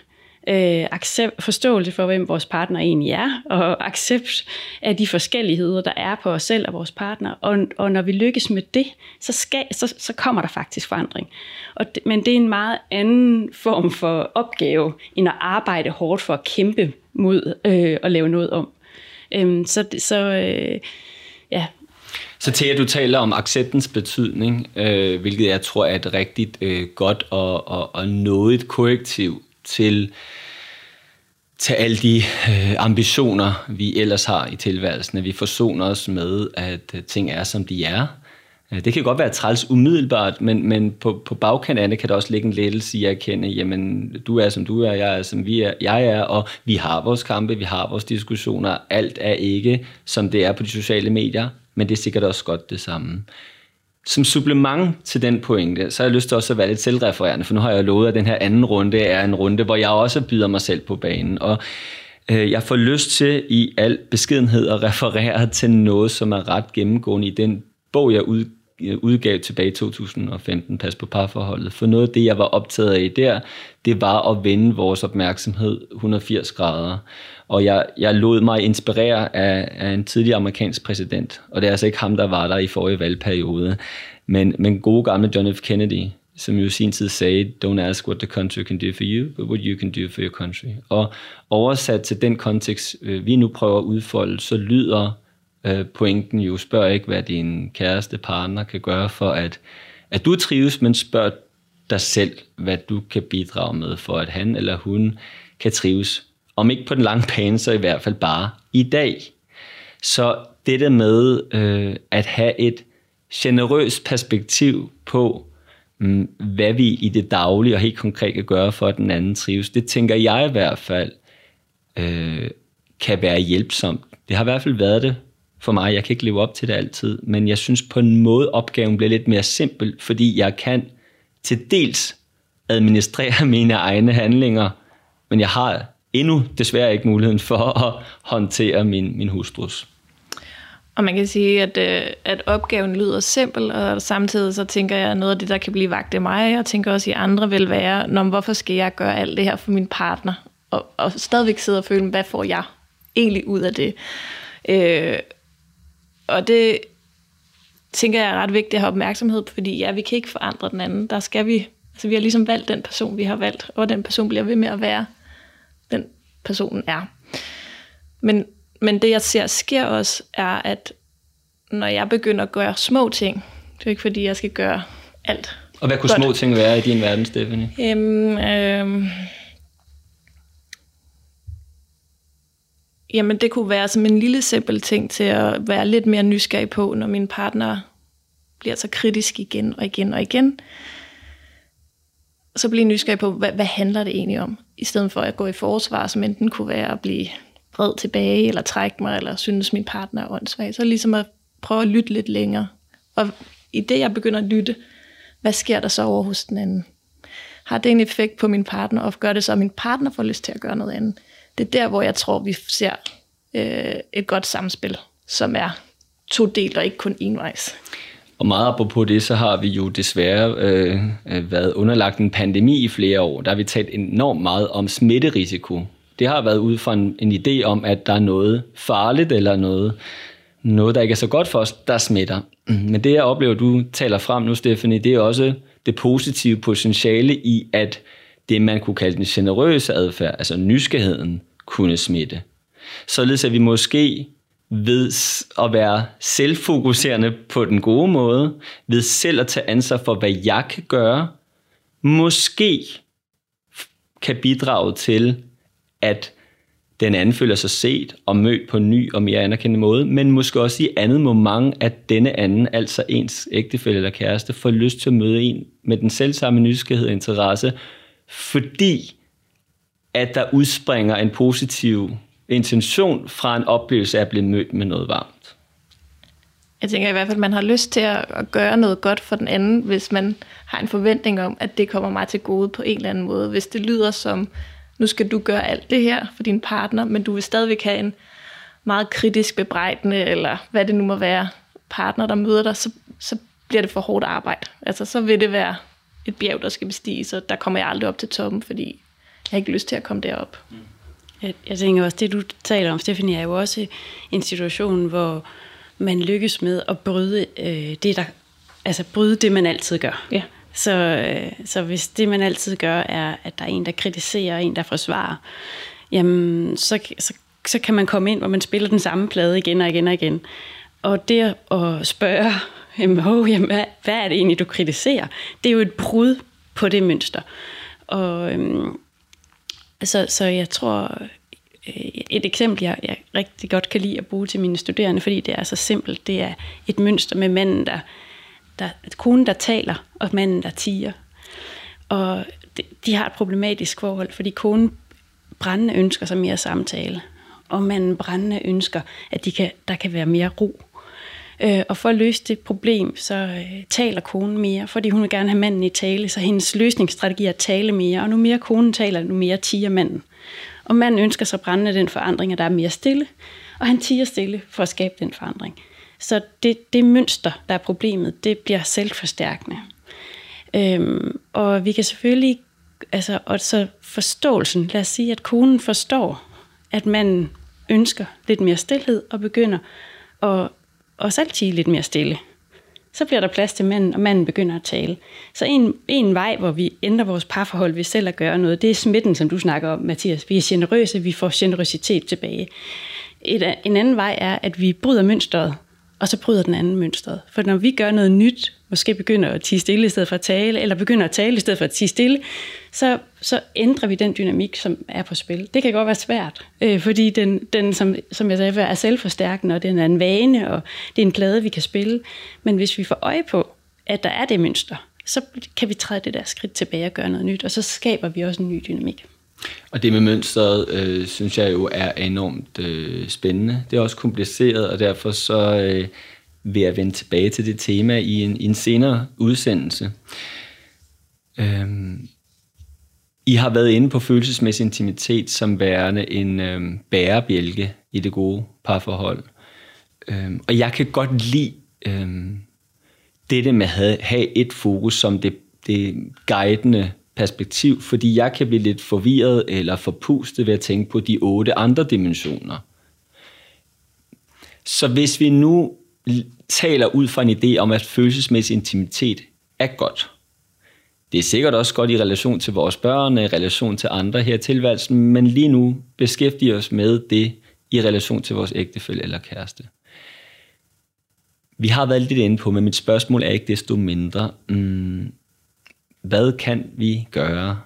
øh, accept, forståelse for, hvem vores partner egentlig er, og accept af de forskelligheder, der er på os selv og vores partner. Og, og når vi lykkes med det, så, skal, så, så kommer der faktisk forandring. Og det, men det er en meget anden form for opgave, end at arbejde hårdt for at kæmpe mod øh, at lave noget om. Øhm, så så øh, ja, så Thea, du taler om acceptens betydning, øh, hvilket jeg tror er et rigtigt øh, godt og, og, og noget korrektiv til til alle de øh, ambitioner, vi ellers har i tilværelsen, at vi forsoner os med, at øh, ting er, som de er. Øh, det kan godt være træls umiddelbart, men, men på, på bagkant af det kan der også ligge en lettelse i at erkende, jamen, du er, som du er, jeg er, som vi er, jeg er, og vi har vores kampe, vi har vores diskussioner. Alt er ikke, som det er på de sociale medier, men det er sikkert også godt det samme som supplement til den pointe, så har jeg lyst til også at være lidt selvrefererende, for nu har jeg lovet, at den her anden runde er en runde, hvor jeg også byder mig selv på banen. Og øh, jeg får lyst til i al beskedenhed at referere til noget, som er ret gennemgående i den bog, jeg ud, øh, udgav tilbage i 2015, Pas på parforholdet. For noget af det, jeg var optaget af der, det var at vende vores opmærksomhed 180 grader. Og jeg, jeg lod mig inspirere af, af en tidligere amerikansk præsident, og det er altså ikke ham, der var der i forrige valgperiode, men, men gode gamle John F. Kennedy, som jo sin tid sagde, don't ask what the country can do for you, but what you can do for your country. Og oversat til den kontekst, øh, vi nu prøver at udfolde, så lyder øh, pointen jo, spørg ikke, hvad din kæreste partner kan gøre for, at, at du trives, men spørg dig selv, hvad du kan bidrage med, for at han eller hun kan trives om ikke på den lange bane, så i hvert fald bare i dag. Så det der med øh, at have et generøst perspektiv på, mh, hvad vi i det daglige og helt konkret kan gøre for, at den anden trives, det tænker jeg i hvert fald øh, kan være hjælpsomt. Det har i hvert fald været det for mig. Jeg kan ikke leve op til det altid, men jeg synes på en måde, opgaven bliver lidt mere simpel, fordi jeg kan til dels administrere *laughs* mine egne handlinger, men jeg har endnu desværre ikke muligheden for *laughs* at håndtere min, min hustrus. Og man kan sige, at, øh, at opgaven lyder simpel, og samtidig så tænker jeg, at noget af det, der kan blive vagt i mig, og tænker også i andre, vil være, Nå, hvorfor skal jeg gøre alt det her for min partner? Og, og stadigvæk sidde og føle, hvad får jeg egentlig ud af det? Øh, og det tænker jeg er ret vigtigt at have opmærksomhed på, fordi ja, vi kan ikke forandre den anden. Der skal vi, altså vi har ligesom valgt den person, vi har valgt, og den person bliver ved med at være personen er. Men, men det jeg ser sker også, er, at når jeg begynder at gøre små ting, det er ikke fordi, jeg skal gøre alt. Og hvad kunne godt. små ting være i din verden, Stephanie? Øhm, øhm, jamen, det kunne være som en lille simpel ting til at være lidt mere nysgerrig på, når min partner bliver så kritisk igen og igen og igen så blive nysgerrig på, hvad, hvad handler det egentlig om? I stedet for at gå i forsvar, som enten kunne være at blive vred tilbage, eller trække mig, eller synes min partner er åndssvag. Så ligesom at prøve at lytte lidt længere. Og i det, jeg begynder at lytte, hvad sker der så over hos den anden? Har det en effekt på min partner, og gør det så, at min partner får lyst til at gøre noget andet? Det er der, hvor jeg tror, vi ser øh, et godt samspil, som er to delt og ikke kun envejs. Og meget på det, så har vi jo desværre øh, øh, været underlagt en pandemi i flere år. Der har vi talt enormt meget om smitterisiko. Det har været ud fra en, en idé om, at der er noget farligt eller noget, noget, der ikke er så godt for os, der smitter. Men det, jeg oplever, du taler frem nu, Stephanie, det er også det positive potentiale i, at det, man kunne kalde den generøse adfærd, altså nysgerrigheden, kunne smitte. Således at vi måske ved at være selvfokuserende på den gode måde, ved selv at tage ansvar for, hvad jeg kan gøre, måske kan bidrage til, at den anden føler sig set og mødt på en ny og mere anerkendende måde, men måske også i andet moment, at denne anden, altså ens ægtefælle eller kæreste, får lyst til at møde en med den selv samme nysgerrighed og interesse, fordi at der udspringer en positiv intention fra en oplevelse af at blive mødt med noget varmt. Jeg tænker i hvert fald, at man har lyst til at gøre noget godt for den anden, hvis man har en forventning om, at det kommer mig til gode på en eller anden måde. Hvis det lyder som, nu skal du gøre alt det her for din partner, men du vil stadigvæk have en meget kritisk bebrejdende, eller hvad det nu må være, partner, der møder dig, så, så bliver det for hårdt arbejde. Altså, så vil det være et bjerg, der skal bestiges, og der kommer jeg aldrig op til toppen, fordi jeg har ikke lyst til at komme derop. Mm. Jeg, jeg tænker også, det du taler om, Stefanie, er jo også en situation, hvor man lykkes med at bryde øh, det, der, altså bryde det, man altid gør. Ja. Så, øh, så hvis det, man altid gør, er, at der er en, der kritiserer, en, der forsvarer, jamen, så, så, så kan man komme ind, hvor man spiller den samme plade igen og igen og igen. Og det at spørge, *laughs* jamen, oh, jamen, hvad, hvad er det egentlig, du kritiserer? Det er jo et brud på det mønster. Og øhm, så, så jeg tror, øh, et eksempel, jeg, jeg rigtig godt kan lide at bruge til mine studerende, fordi det er så simpelt, det er et mønster med manden, der, der konen, der taler, og manden, der tiger. Og de, de har et problematisk forhold, fordi konen brændende ønsker sig mere samtale, og manden brændende ønsker, at de kan, der kan være mere ro. Øh, og for at løse det problem, så øh, taler konen mere, fordi hun vil gerne have manden i tale, så hendes løsningsstrategi er at tale mere, og nu mere konen taler, nu mere tiger manden. Og manden ønsker sig brændende den forandring, at der er mere stille, og han tiger stille for at skabe den forandring. Så det, det mønster, der er problemet, det bliver selvforstærkende. Øhm, og vi kan selvfølgelig, altså, og så forståelsen, lad os sige, at konen forstår, at manden ønsker lidt mere stillhed, og begynder at og selv tige lidt mere stille. Så bliver der plads til manden, og manden begynder at tale. Så en, en vej, hvor vi ændrer vores parforhold ved selv at gøre noget, det er smitten, som du snakker om, Mathias. Vi er generøse, vi får generøsitet tilbage. Et, en anden vej er, at vi bryder mønstret, og så bryder den anden mønstret. For når vi gør noget nyt, måske begynder at tige stille i stedet for at tale, eller begynder at tale i stedet for at tige stille, så, så ændrer vi den dynamik, som er på spil. Det kan godt være svært, øh, fordi den, den som, som jeg sagde, er selvforstærkende, og den er en vane, og det er en plade, vi kan spille. Men hvis vi får øje på, at der er det mønster, så kan vi træde det der skridt tilbage og gøre noget nyt, og så skaber vi også en ny dynamik. Og det med mønstret, øh, synes jeg jo er enormt øh, spændende. Det er også kompliceret, og derfor så øh, vil jeg vende tilbage til det tema i en, i en senere udsendelse. Øh, i har været inde på følelsesmæssig intimitet som værende en øh, bærebjælke i det gode parforhold. Øh, og jeg kan godt lide øh, dette med at have et fokus som det, det guidende perspektiv, fordi jeg kan blive lidt forvirret eller forpustet ved at tænke på de otte andre dimensioner. Så hvis vi nu taler ud fra en idé om, at følelsesmæssig intimitet er godt, det er sikkert også godt i relation til vores børn, i relation til andre her i tilværelsen, men lige nu beskæftiger os med det i relation til vores ægtefælle eller kæreste. Vi har været lidt inde på, men mit spørgsmål er ikke desto mindre. hmm, hvad kan vi gøre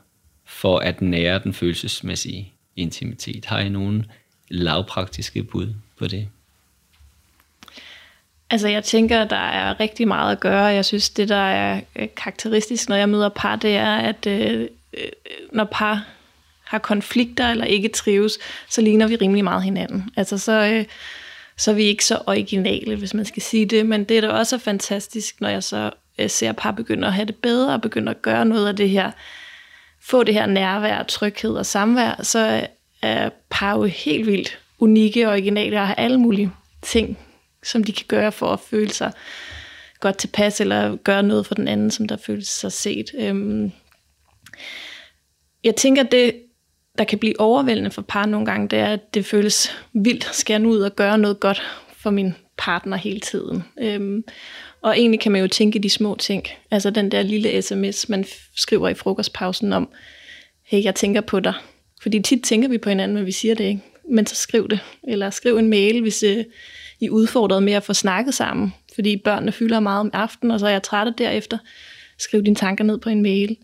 for at nære den følelsesmæssige intimitet? Har I nogen lavpraktiske bud på det? Altså jeg tænker, der er rigtig meget at gøre. Jeg synes, det der er øh, karakteristisk, når jeg møder par, det er, at øh, øh, når par har konflikter eller ikke trives, så ligner vi rimelig meget hinanden. Altså så, øh, så er vi ikke så originale, hvis man skal sige det, men det er da også fantastisk, når jeg så øh, ser par begynde at have det bedre, og begynde at gøre noget af det her, få det her nærvær, tryghed og samvær, så er par jo helt vildt unikke og originale og har alle mulige ting, som de kan gøre for at føle sig godt tilpas, eller gøre noget for den anden, som der føles sig set. Øhm, jeg tænker, det, der kan blive overvældende for par nogle gange, det er, at det føles vildt. Skal jeg nu ud og gøre noget godt for min partner hele tiden? Øhm, og egentlig kan man jo tænke de små ting. Altså den der lille sms, man skriver i frokostpausen om, hey, jeg tænker på dig. Fordi tit tænker vi på hinanden, men vi siger det ikke. men så skriv det. Eller skriv en mail, hvis øh, i er udfordret med at få snakket sammen. Fordi børnene fylder meget om aftenen, og så er jeg træt derefter. Skriv dine tanker ned på en mail.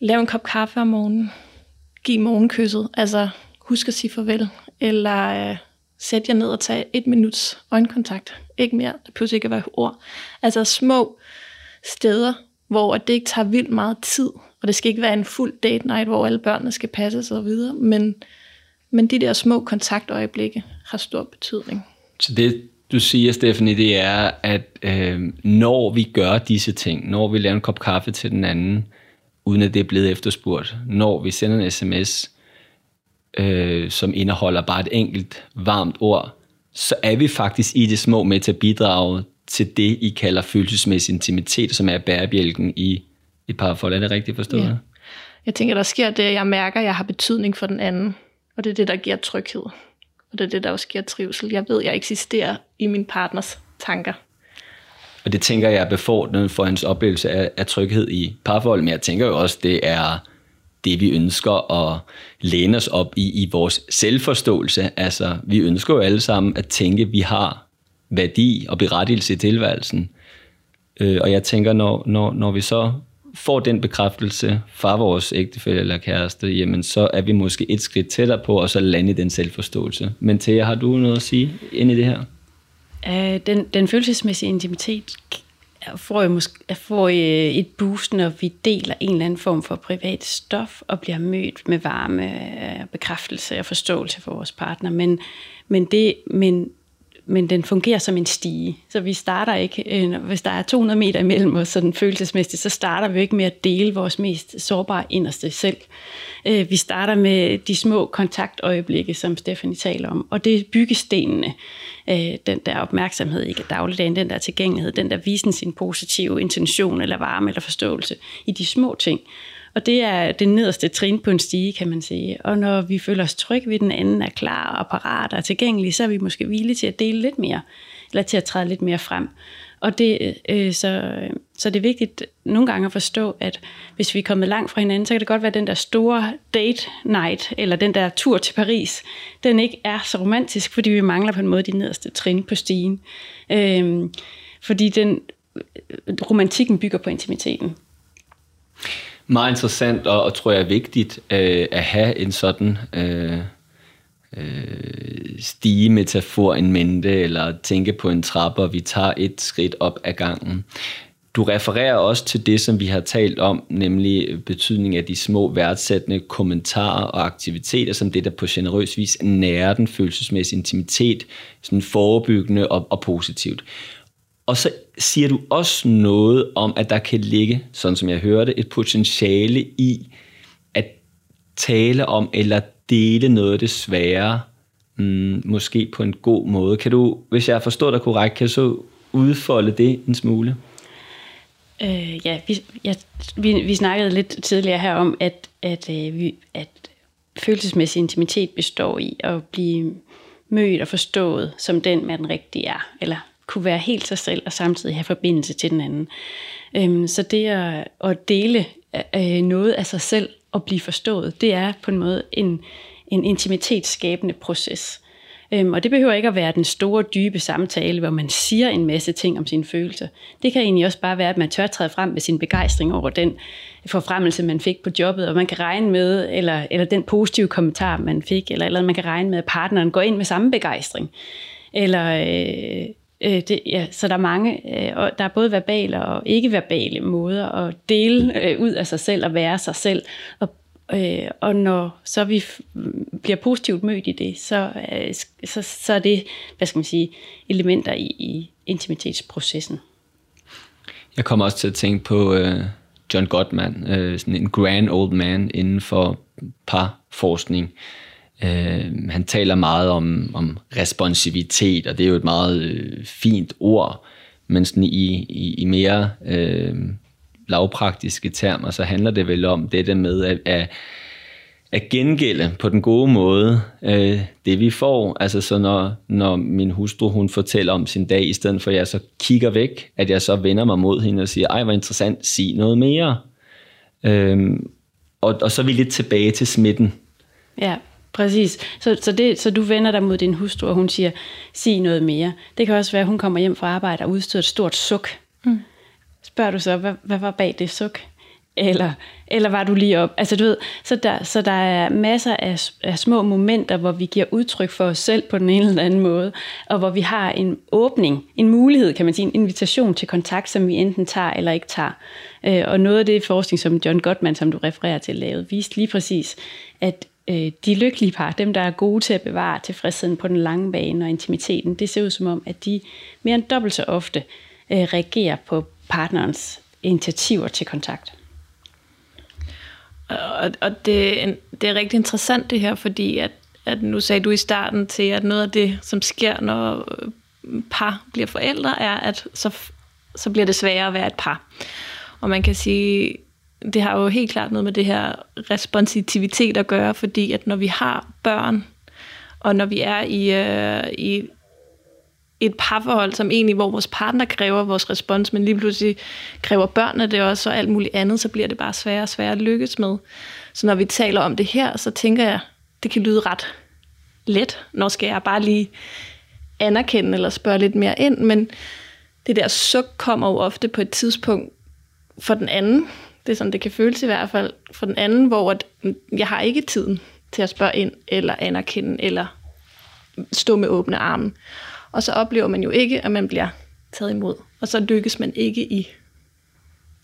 Lav en kop kaffe om morgenen. Giv morgenkysset. Altså, husk at sige farvel. Eller øh, sæt jer ned og tag et minuts øjenkontakt. Ikke mere. Det pludselig ikke at være ord. Altså små steder, hvor det ikke tager vildt meget tid. Og det skal ikke være en fuld date night, hvor alle børnene skal passe sig videre. Men, men de der små kontaktøjeblikke har stor betydning. Så det, du siger, Stephanie, det er, at øh, når vi gør disse ting, når vi laver en kop kaffe til den anden, uden at det er blevet efterspurgt, når vi sender en sms, øh, som indeholder bare et enkelt varmt ord, så er vi faktisk i det små med til at bidrage til det, I kalder følelsesmæssig intimitet, som er bærebjælken i et parforhold. Er det rigtigt forstået? Ja. Jeg tænker, der sker det, at jeg mærker, at jeg har betydning for den anden. Og det er det, der giver tryghed. Og det er det, der også giver trivsel. Jeg ved, jeg eksisterer i min partners tanker. Og det tænker jeg er befordrende for hans oplevelse af, af tryghed i parforhold, men jeg tænker jo også, det er det, vi ønsker at læne os op i, i vores selvforståelse. Altså, vi ønsker jo alle sammen at tænke, at vi har værdi og berettigelse i tilværelsen. Øh, og jeg tænker, når, når, når vi så får den bekræftelse fra vores ægtefælle eller kæreste, jamen så er vi måske et skridt tættere på, og så lande i den selvforståelse. Men Thea, har du noget at sige ind i det her? Uh, den, den følelsesmæssige intimitet får, jeg måske, får øh, et boost, når vi deler en eller anden form for privat stof, og bliver mødt med varme øh, bekræftelse og forståelse for vores partner. Men, men, det, men men den fungerer som en stige. Så vi starter ikke, øh, hvis der er 200 meter imellem os, sådan følelsesmæssigt, så starter vi ikke med at dele vores mest sårbare inderste selv. Øh, vi starter med de små kontaktøjeblikke, som Stephanie taler om, og det er byggestenene, øh, den der opmærksomhed i dagligdagen, den der tilgængelighed, den der visen sin positive intention eller varme eller forståelse i de små ting. Og det er det nederste trin på en stige, kan man sige. Og når vi føler os trygge ved, den anden er klar og parat og tilgængelig, så er vi måske villige til at dele lidt mere, eller til at træde lidt mere frem. Og det, øh, så, så det er vigtigt nogle gange at forstå, at hvis vi er kommet langt fra hinanden, så kan det godt være, at den der store date night, eller den der tur til Paris, den ikke er så romantisk, fordi vi mangler på en måde de nederste trin på stigen. Øh, fordi den, øh, romantikken bygger på intimiteten meget interessant og, og tror jeg er vigtigt øh, at have en sådan øh, øh, stigemetafor en mente, eller tænke på en trappe, og vi tager et skridt op ad gangen. Du refererer også til det, som vi har talt om, nemlig betydning af de små værdsættende kommentarer og aktiviteter, som det, der på generøs vis nærer den følelsesmæssige intimitet, sådan forebyggende og, og positivt. Og så siger du også noget om, at der kan ligge, sådan som jeg hørte, et potentiale i at tale om eller dele noget af det svære, mm, måske på en god måde. Kan du, hvis jeg forstår dig korrekt, kan du så udfolde det en smule? Øh, ja, vi, ja vi, vi snakkede lidt tidligere her om, at, at, øh, vi, at følelsesmæssig intimitet består i at blive mødt og forstået som den, man rigtig er, eller kunne være helt sig selv og samtidig have forbindelse til den anden. Øhm, så det at, at dele øh, noget af sig selv og blive forstået, det er på en måde en, en intimitetsskabende proces. Øhm, og det behøver ikke at være den store, dybe samtale, hvor man siger en masse ting om sine følelser. Det kan egentlig også bare være, at man tør træde frem med sin begejstring over den forfremmelse, man fik på jobbet, og man kan regne med, eller, eller den positive kommentar, man fik, eller, eller man kan regne med, at partneren går ind med samme begejstring. Eller, øh, Øh, det, ja, så der er mange, øh, og der er både verbale og ikke-verbale måder at dele øh, ud af sig selv og være sig selv. Og, øh, og når så vi bliver positivt mødt i det, så, øh, så, så er det, hvad skal man sige, elementer i, i intimitetsprocessen. Jeg kommer også til at tænke på øh, John Gottman, øh, sådan en grand old man inden for parforskning. Øh, han taler meget om, om responsivitet, og det er jo et meget øh, fint ord, men sådan i, i, i mere øh, lavpraktiske termer, så handler det vel om det der med at, at, at gengælde på den gode måde øh, det vi får. Altså så når, når min hustru hun fortæller om sin dag, i stedet for at jeg så kigger væk, at jeg så vender mig mod hende og siger, ej hvor interessant, sig noget mere. Øh, og, og så er vi lidt tilbage til smitten. Ja. Præcis. Så, så, det, så du vender dig mod din hustru, og hun siger, sig noget mere. Det kan også være, at hun kommer hjem fra arbejde og udstøder et stort suk. Mm. Spørger du så, hvad, hvad var bag det suk? Eller, eller var du lige op? Altså du ved, så der, så der er masser af, af små momenter, hvor vi giver udtryk for os selv på den ene eller anden måde, og hvor vi har en åbning, en mulighed, kan man sige, en invitation til kontakt, som vi enten tager eller ikke tager. Øh, og noget af det forskning, som John Gottman, som du refererer til, lavet, viste lige præcis, at øh, de lykkelige par, dem der er gode til at bevare tilfredsheden på den lange bane og intimiteten, det ser ud som om, at de mere end dobbelt så ofte øh, reagerer på partnerens initiativer til kontakt. Og, og det, det er rigtig interessant det her, fordi at, at nu sagde du i starten til, at noget af det, som sker, når øh, par bliver forældre, er, at så, så bliver det sværere at være et par. Og man kan sige, det har jo helt klart noget med det her responsivitet at gøre, fordi at når vi har børn, og når vi er i, øh, i et parforhold, som egentlig, hvor vores partner kræver vores respons, men lige pludselig kræver børnene det også, og alt muligt andet, så bliver det bare sværere og sværere at lykkes med. Så når vi taler om det her, så tænker jeg, det kan lyde ret let. Når skal jeg bare lige anerkende eller spørge lidt mere ind, men det der suk kommer jo ofte på et tidspunkt for den anden. Det er sådan, det kan føles i hvert fald for den anden, hvor at jeg har ikke tiden til at spørge ind, eller anerkende, eller stå med åbne arme. Og så oplever man jo ikke, at man bliver taget imod. Og så lykkes man ikke i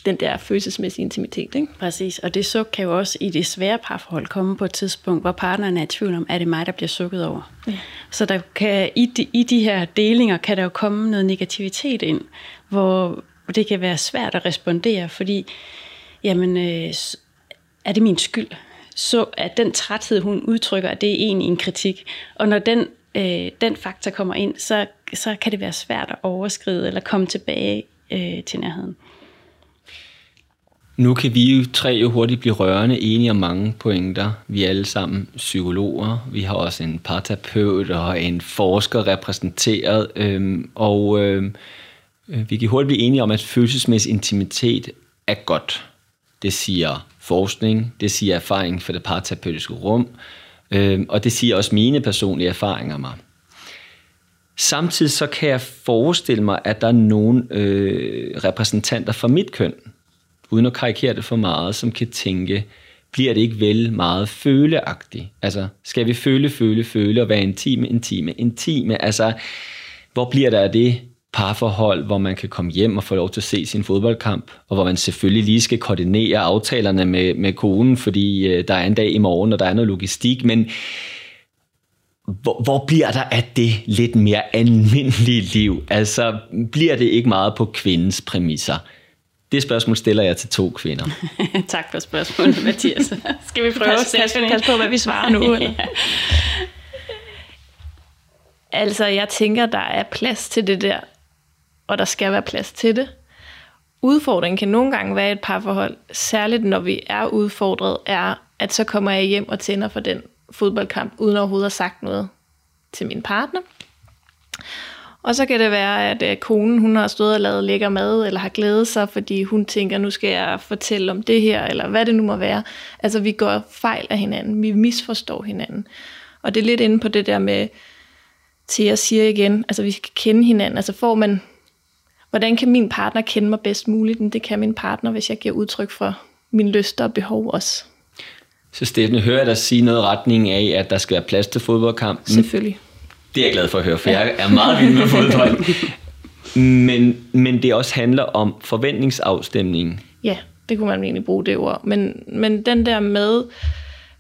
den der følelsesmæssige intimitet. Ikke? Præcis, og det suk kan jo også i det svære parforhold komme på et tidspunkt, hvor partneren er i tvivl om, er det mig, der bliver sukket over. Ja. Så der kan, i, de, i de her delinger kan der jo komme noget negativitet ind, hvor det kan være svært at respondere, fordi jamen, øh, er det min skyld? Så at den træthed, hun udtrykker, at det er egentlig en kritik. Og når den øh, den faktor kommer ind, så, så kan det være svært at overskride eller komme tilbage øh, til nærheden. Nu kan vi jo tre jo hurtigt blive rørende enige om mange pointer. Vi er alle sammen psykologer. Vi har også en parterapeut og en forsker repræsenteret. Øhm, og øhm, øh, vi kan hurtigt blive enige om, at følelsesmæssig intimitet er godt. Det siger forskning, det siger erfaring for det parterapeutiske rum, Øh, og det siger også mine personlige erfaringer mig. Samtidig så kan jeg forestille mig, at der er nogle øh, repræsentanter fra mit køn, uden at karikere det for meget, som kan tænke, bliver det ikke vel meget føleagtigt? Altså, skal vi føle, føle, føle og være intime, intime, intime? Altså, hvor bliver der af det parforhold, hvor man kan komme hjem og få lov til at se sin fodboldkamp, og hvor man selvfølgelig lige skal koordinere aftalerne med, med konen, fordi øh, der er en dag i morgen, og der er noget logistik, men hvor, hvor bliver der af det lidt mere almindelige liv? Altså, bliver det ikke meget på kvindens præmisser? Det spørgsmål stiller jeg til to kvinder. *laughs* tak for spørgsmålet, Mathias. *laughs* Skal vi prøve pas, at pas, pas på, hvad vi svarer nu? *laughs* Eller? ja. Altså, jeg tænker, der er plads til det der og der skal være plads til det. Udfordringen kan nogle gange være et parforhold, særligt når vi er udfordret, er, at så kommer jeg hjem og tænder for den fodboldkamp, uden overhovedet at have sagt noget til min partner. Og så kan det være, at øh, konen hun har stået og lavet lækker mad, eller har glædet sig, fordi hun tænker, nu skal jeg fortælle om det her, eller hvad det nu må være. Altså vi går fejl af hinanden, vi misforstår hinanden. Og det er lidt inde på det der med, til at siger igen, altså vi skal kende hinanden. Altså får man hvordan kan min partner kende mig bedst muligt? Det kan min partner, hvis jeg giver udtryk for min lyster og behov også. Så Steffen, hører jeg dig sige noget i retning af, at der skal være plads til fodboldkamp? Selvfølgelig. Det er jeg glad for at høre, for ja. jeg er meget vild med *laughs* fodbold. men, men det også handler om forventningsafstemning. Ja, det kunne man egentlig bruge det ord. Men, men den der med,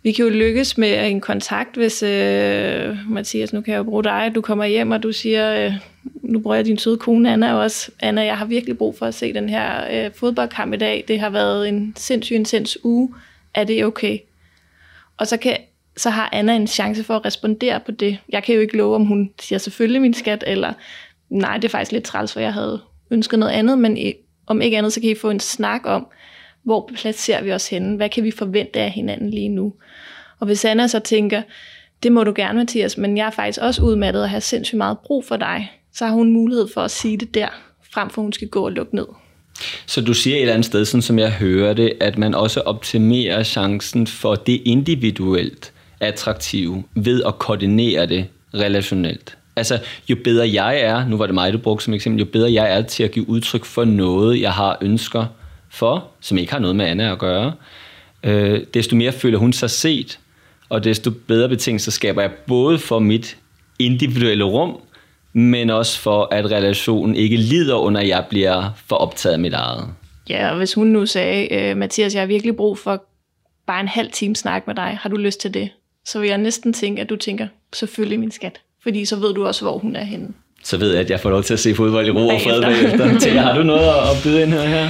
vi kan jo lykkes med en kontakt, hvis øh, Mathias, nu kan jeg jo bruge dig, du kommer hjem, og du siger, øh, nu bruger jeg din søde kone Anna også, Anna, jeg har virkelig brug for at se den her øh, fodboldkamp i dag, det har været en sindssygt intens uge, er det okay? Og så, kan, så har Anna en chance for at respondere på det. Jeg kan jo ikke love, om hun siger selvfølgelig min skat, eller nej, det er faktisk lidt træls, for jeg havde ønsket noget andet, men om ikke andet, så kan I få en snak om, hvor placerer vi os henne? Hvad kan vi forvente af hinanden lige nu? Og hvis Anna så tænker, det må du gerne, Mathias, men jeg er faktisk også udmattet og har sindssygt meget brug for dig, så har hun mulighed for at sige det der, frem for hun skal gå og lukke ned. Så du siger et eller andet sted, sådan som jeg hører det, at man også optimerer chancen for det individuelt, attraktive ved at koordinere det relationelt. Altså, jo bedre jeg er, nu var det mig, du brugte som eksempel, jo bedre jeg er til at give udtryk for noget, jeg har ønsker for, som ikke har noget med Anna at gøre, øh, desto mere føler hun sig set, og desto bedre betingelser skaber jeg både for mit individuelle rum, men også for, at relationen ikke lider under, at jeg bliver for optaget af mit eget. Ja, og hvis hun nu sagde, øh, Mathias, jeg har virkelig brug for bare en halv time snak med dig, har du lyst til det? Så vil jeg næsten tænke, at du tænker, selvfølgelig min skat. Fordi så ved du også, hvor hun er henne. Så ved jeg, at jeg får lov til at se fodbold i ro og fred bagefter. Til, har du noget at byde ind her? her?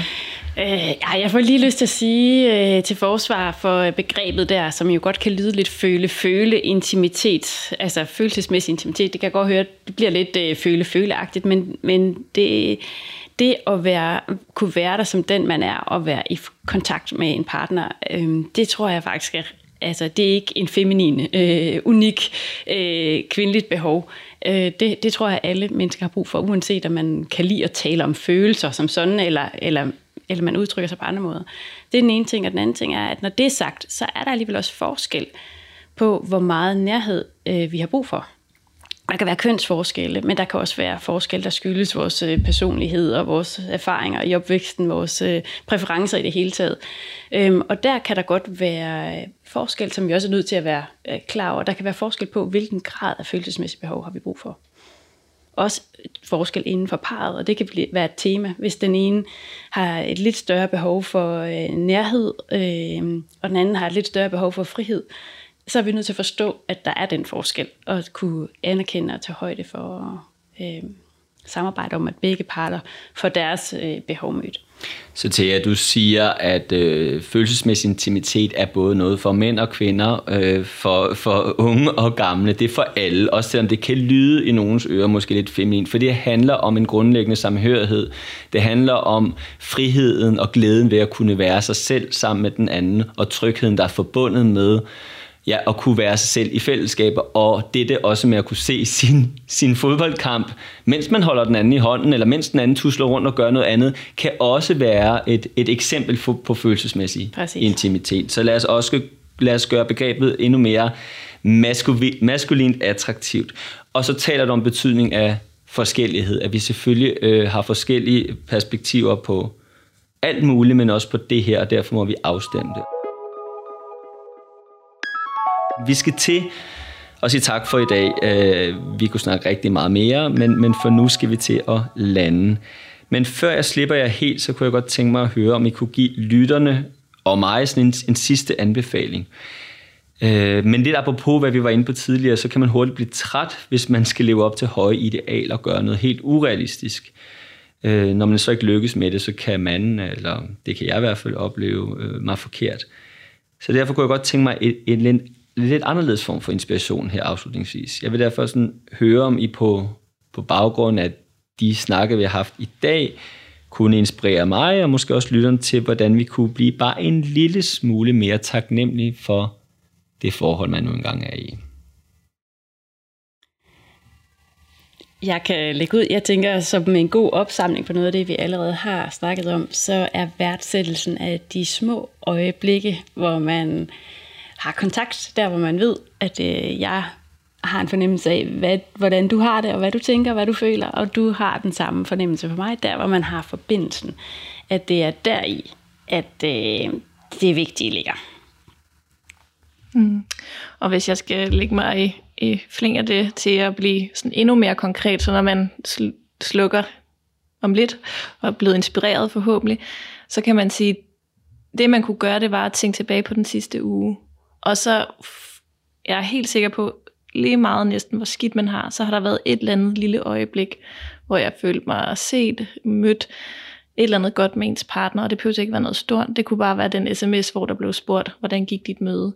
Øh, ja, jeg får lige lyst til at sige øh, til forsvar for øh, begrebet der, som jo godt kan lyde lidt føle-føle intimitet, altså følelsesmæssig intimitet. Det kan jeg godt høre, det bliver lidt øh, føle-føleagtigt, men, men det, det at være, kunne være der som den, man er, og være i kontakt med en partner, øh, det tror jeg faktisk er Altså, det er ikke en feminin, øh, unik, øh, kvindeligt behov. Øh, det, det tror jeg, alle mennesker har brug for, uanset om man kan lide at tale om følelser som sådan, eller, eller, eller man udtrykker sig på andre måder. Det er den ene ting, og den anden ting er, at når det er sagt, så er der alligevel også forskel på, hvor meget nærhed øh, vi har brug for. Der kan være kønsforskelle, men der kan også være forskel, der skyldes vores øh, personlighed og vores erfaringer i opvæksten, vores øh, præferencer i det hele taget. Øhm, og der kan der godt være øh, forskel, som vi også er nødt til at være øh, klar over. Der kan være forskel på, hvilken grad af følelsesmæssigt behov har vi brug for. Også forskel inden for parret, og det kan være et tema. Hvis den ene har et lidt større behov for øh, nærhed, øh, og den anden har et lidt større behov for frihed, så er vi nødt til at forstå, at der er den forskel, og at kunne anerkende og tage højde for øh, samarbejde om, at begge parter får deres øh, behov mødt. Så Thea, du siger, at øh, følelsesmæssig intimitet er både noget for mænd og kvinder, øh, for, for unge og gamle. Det er for alle, også selvom det kan lyde i nogens ører måske lidt feminin, for det handler om en grundlæggende samhørighed. Det handler om friheden og glæden ved at kunne være sig selv sammen med den anden, og trygheden, der er forbundet med ja, at kunne være sig selv i fællesskaber, og dette også med at kunne se sin, sin fodboldkamp, mens man holder den anden i hånden, eller mens den anden tusler rundt og gør noget andet, kan også være et, et eksempel på, på følelsesmæssig Præcis. intimitet. Så lad os også lad os gøre begrebet endnu mere maskulin, maskulint attraktivt. Og så taler du om betydning af forskellighed, at vi selvfølgelig øh, har forskellige perspektiver på alt muligt, men også på det her, og derfor må vi afstemme det. Vi skal til at sige tak for i dag. Øh, vi kunne snakke rigtig meget mere, men, men for nu skal vi til at lande. Men før jeg slipper jer helt, så kunne jeg godt tænke mig at høre, om I kunne give lytterne og mig sådan en, en sidste anbefaling. Øh, men lidt apropos, hvad vi var inde på tidligere, så kan man hurtigt blive træt, hvis man skal leve op til høje idealer og gøre noget helt urealistisk. Øh, når man så ikke lykkes med det, så kan man, eller det kan jeg i hvert fald opleve, øh, mig forkert. Så derfor kunne jeg godt tænke mig et, et, lidt anderledes form for inspiration her afslutningsvis. Jeg vil derfor sådan høre, om I på, på baggrund af de snakke, vi har haft i dag, kunne inspirere mig, og måske også lytterne til, hvordan vi kunne blive bare en lille smule mere taknemmelig for det forhold, man nu engang er i. Jeg kan lægge ud, jeg tænker, som en god opsamling på noget af det, vi allerede har snakket om, så er værdsættelsen af de små øjeblikke, hvor man har kontakt, der hvor man ved, at øh, jeg har en fornemmelse af, hvad, hvordan du har det, og hvad du tænker, hvad du føler, og du har den samme fornemmelse for mig, der hvor man har forbindelsen. At det er deri, at øh, det vigtige ligger. Mm. Og hvis jeg skal lægge mig i, i flinger det til at blive sådan endnu mere konkret, så når man sl- slukker om lidt, og er blevet inspireret forhåbentlig, så kan man sige, det man kunne gøre, det var at tænke tilbage på den sidste uge. Og så jeg er helt sikker på, lige meget næsten, hvor skidt man har, så har der været et eller andet lille øjeblik, hvor jeg følte mig set, mødt, et eller andet godt med ens partner, og det behøvede ikke være noget stort. Det kunne bare være den sms, hvor der blev spurgt, hvordan gik dit møde?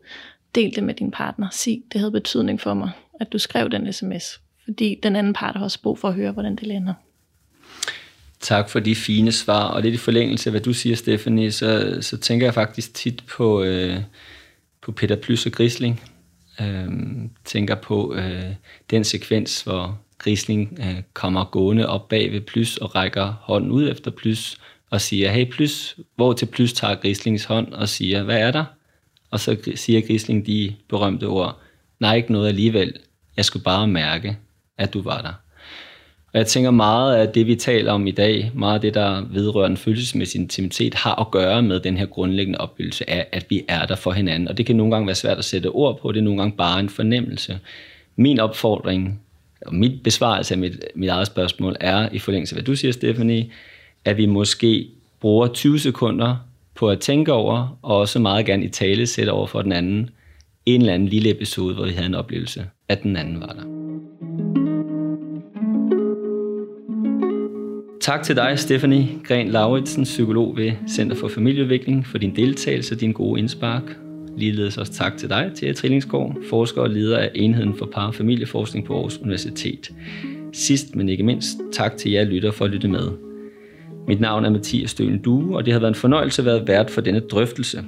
Del det med din partner. Sig, det havde betydning for mig, at du skrev den sms. Fordi den anden part har også brug for at høre, hvordan det lander. Tak for de fine svar, og det er i forlængelse af, hvad du siger, Stephanie, så, så tænker jeg faktisk tit på, øh, på Peter Plys og Grisling. Øh, tænker på øh, den sekvens, hvor Grisling øh, kommer gående op bag ved Plys og rækker hånden ud efter Plys og siger, hey Plys, hvor til Plys tager Grislings hånd og siger, hvad er der? Og så siger Grisling de berømte ord, nej, ikke noget alligevel. Jeg skulle bare mærke, at du var der. Og jeg tænker meget af det, vi taler om i dag, meget af det, der vedrører en følelsesmæssig intimitet, har at gøre med den her grundlæggende opbyggelse af, at vi er der for hinanden. Og det kan nogle gange være svært at sætte ord på, det er nogle gange bare en fornemmelse. Min opfordring, og mit besvarelse af mit, mit eget spørgsmål, er i forlængelse af, hvad du siger, Stephanie, at vi måske bruger 20 sekunder på at tænke over, og også meget gerne i tale sætte over for den anden, en eller anden lille episode, hvor vi havde en oplevelse, at den anden var der. Tak til dig, Stephanie Gren Lauritsen, psykolog ved Center for Familieudvikling, for din deltagelse og din gode indspark. Ligeledes også tak til dig, Thea Trillingsgaard, forsker og leder af enheden for par- og familieforskning på Aarhus Universitet. Sidst, men ikke mindst, tak til jer lytter for at lytte med. Mit navn er Mathias Støen Due, og det har været en fornøjelse at være vært for denne drøftelse.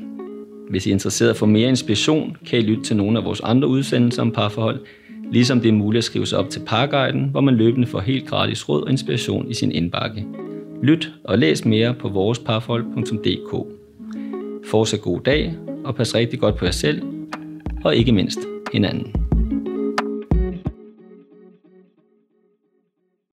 Hvis I er interesseret for mere inspiration, kan I lytte til nogle af vores andre udsendelser om parforhold, Ligesom det er muligt at skrive sig op til Parguiden, hvor man løbende får helt gratis råd og inspiration i sin indbakke. Lyt og læs mere på voresparforhold.dk. Fortsat god dag, og pas rigtig godt på jer selv, og ikke mindst hinanden.